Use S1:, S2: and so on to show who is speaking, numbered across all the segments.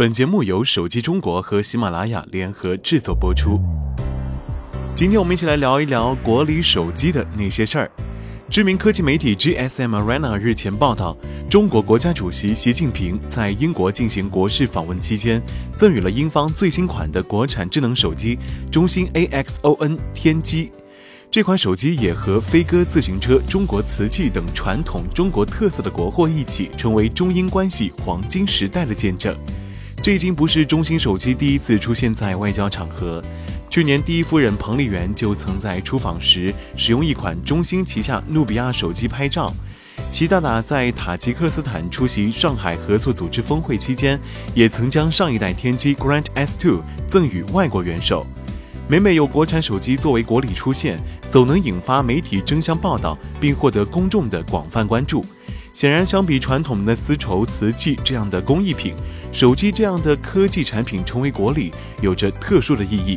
S1: 本节目由手机中国和喜马拉雅联合制作播出。今天我们一起来聊一聊国礼手机的那些事儿。知名科技媒体 GSM Arena 日前报道，中国国家主席习近平在英国进行国事访问期间，赠予了英方最新款的国产智能手机中兴 AXON 天机。这款手机也和飞鸽自行车、中国瓷器等传统中国特色的国货一起，成为中英关系黄金时代的见证。这已经不是中兴手机第一次出现在外交场合。去年，第一夫人彭丽媛就曾在出访时使用一款中兴旗下努比亚手机拍照。习大大在塔吉克斯坦出席上海合作组织峰会期间，也曾将上一代天机 Grant S2 赠予外国元首。每每有国产手机作为国礼出现，总能引发媒体争相报道，并获得公众的广泛关注。显然，相比传统的丝绸、瓷器这样的工艺品，手机这样的科技产品成为国礼，有着特殊的意义。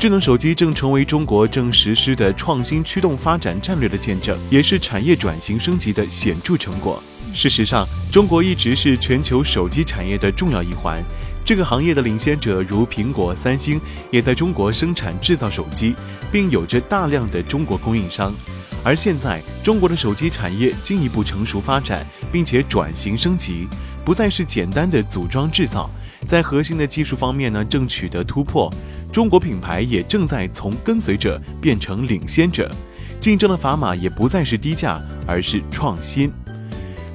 S1: 智能手机正成为中国正实施的创新驱动发展战略的见证，也是产业转型升级的显著成果。事实上，中国一直是全球手机产业的重要一环，这个行业的领先者如苹果、三星也在中国生产制造手机，并有着大量的中国供应商。而现在，中国的手机产业进一步成熟发展，并且转型升级，不再是简单的组装制造，在核心的技术方面呢，正取得突破。中国品牌也正在从跟随者变成领先者，竞争的砝码也不再是低价，而是创新。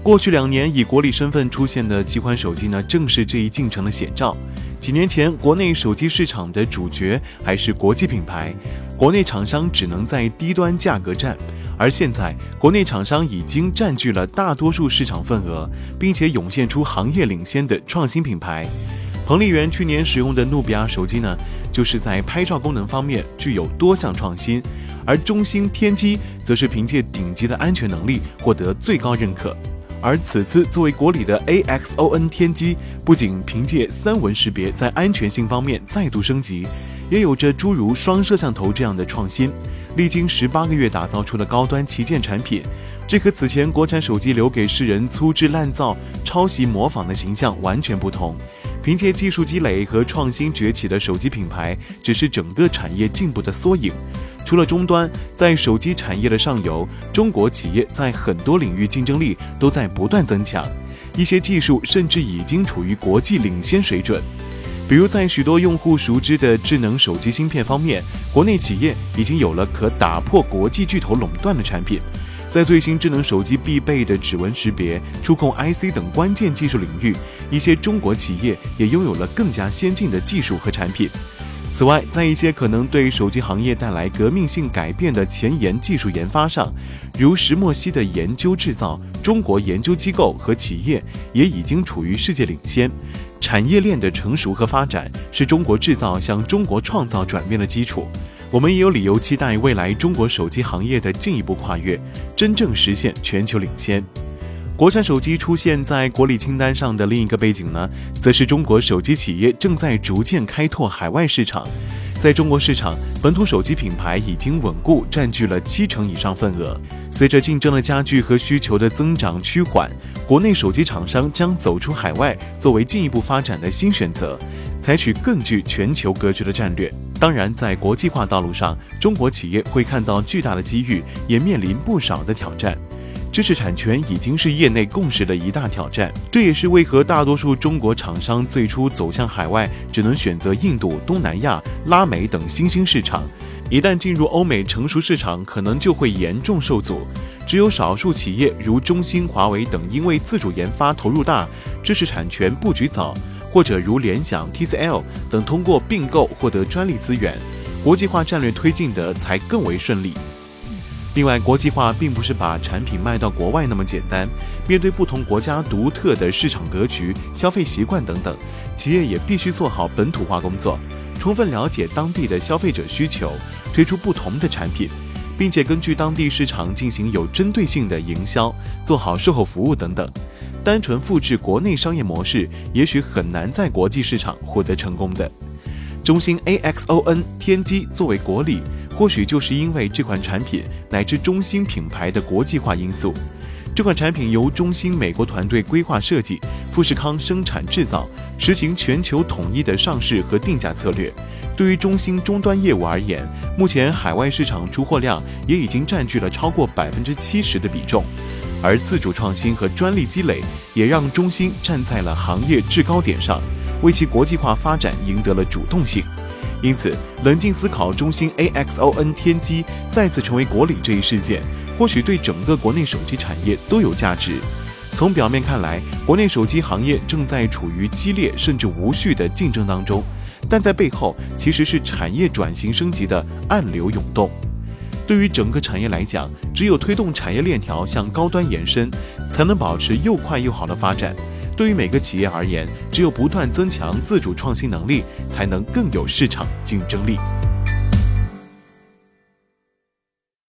S1: 过去两年以国礼身份出现的几款手机呢，正是这一进程的写照。几年前，国内手机市场的主角还是国际品牌，国内厂商只能在低端价格战；而现在，国内厂商已经占据了大多数市场份额，并且涌现出行业领先的创新品牌。彭丽媛去年使用的努比亚手机呢，就是在拍照功能方面具有多项创新，而中兴天机则是凭借顶级的安全能力获得最高认可。而此次作为国礼的 AXON 天机，不仅凭借三纹识别在安全性方面再度升级，也有着诸如双摄像头这样的创新。历经十八个月打造出了高端旗舰产品，这和此前国产手机留给世人粗制滥造、抄袭模仿的形象完全不同。凭借技术积累和创新崛起的手机品牌，只是整个产业进步的缩影。除了终端，在手机产业的上游，中国企业在很多领域竞争力都在不断增强，一些技术甚至已经处于国际领先水准。比如，在许多用户熟知的智能手机芯片方面，国内企业已经有了可打破国际巨头垄断的产品。在最新智能手机必备的指纹识别、触控 IC 等关键技术领域，一些中国企业也拥有了更加先进的技术和产品。此外，在一些可能对手机行业带来革命性改变的前沿技术研发上，如石墨烯的研究制造，中国研究机构和企业也已经处于世界领先。产业链的成熟和发展是中国制造向中国创造转变的基础。我们也有理由期待未来中国手机行业的进一步跨越，真正实现全球领先。国产手机出现在国礼清单上的另一个背景呢，则是中国手机企业正在逐渐开拓海外市场。在中国市场，本土手机品牌已经稳固占据了七成以上份额。随着竞争的加剧和需求的增长趋缓，国内手机厂商将走出海外作为进一步发展的新选择，采取更具全球格局的战略。当然，在国际化道路上，中国企业会看到巨大的机遇，也面临不少的挑战。知识产权已经是业内共识的一大挑战，这也是为何大多数中国厂商最初走向海外只能选择印度、东南亚、拉美等新兴市场。一旦进入欧美成熟市场，可能就会严重受阻。只有少数企业如中兴、华为等，因为自主研发投入大，知识产权布局早，或者如联想、TCL 等通过并购获得专利资源，国际化战略推进的才更为顺利。另外，国际化并不是把产品卖到国外那么简单。面对不同国家独特的市场格局、消费习惯等等，企业也必须做好本土化工作，充分了解当地的消费者需求，推出不同的产品，并且根据当地市场进行有针对性的营销，做好售后服务等等。单纯复制国内商业模式，也许很难在国际市场获得成功的。中兴 AXON 天机作为国礼。或许就是因为这款产品乃至中兴品牌的国际化因素，这款产品由中兴美国团队规划设计，富士康生产制造，实行全球统一的上市和定价策略。对于中兴终端业务而言，目前海外市场出货量也已经占据了超过百分之七十的比重，而自主创新和专利积累也让中兴站在了行业制高点上，为其国际化发展赢得了主动性。因此，冷静思考中兴 AXON 天机再次成为国礼这一事件。或许对整个国内手机产业都有价值。从表面看来，国内手机行业正在处于激烈甚至无序的竞争当中，但在背后其实是产业转型升级的暗流涌动。对于整个产业来讲，只有推动产业链条向高端延伸，才能保持又快又好的发展。对于每个企业而言，只有不断增强自主创新能力，才能更有市场竞争力。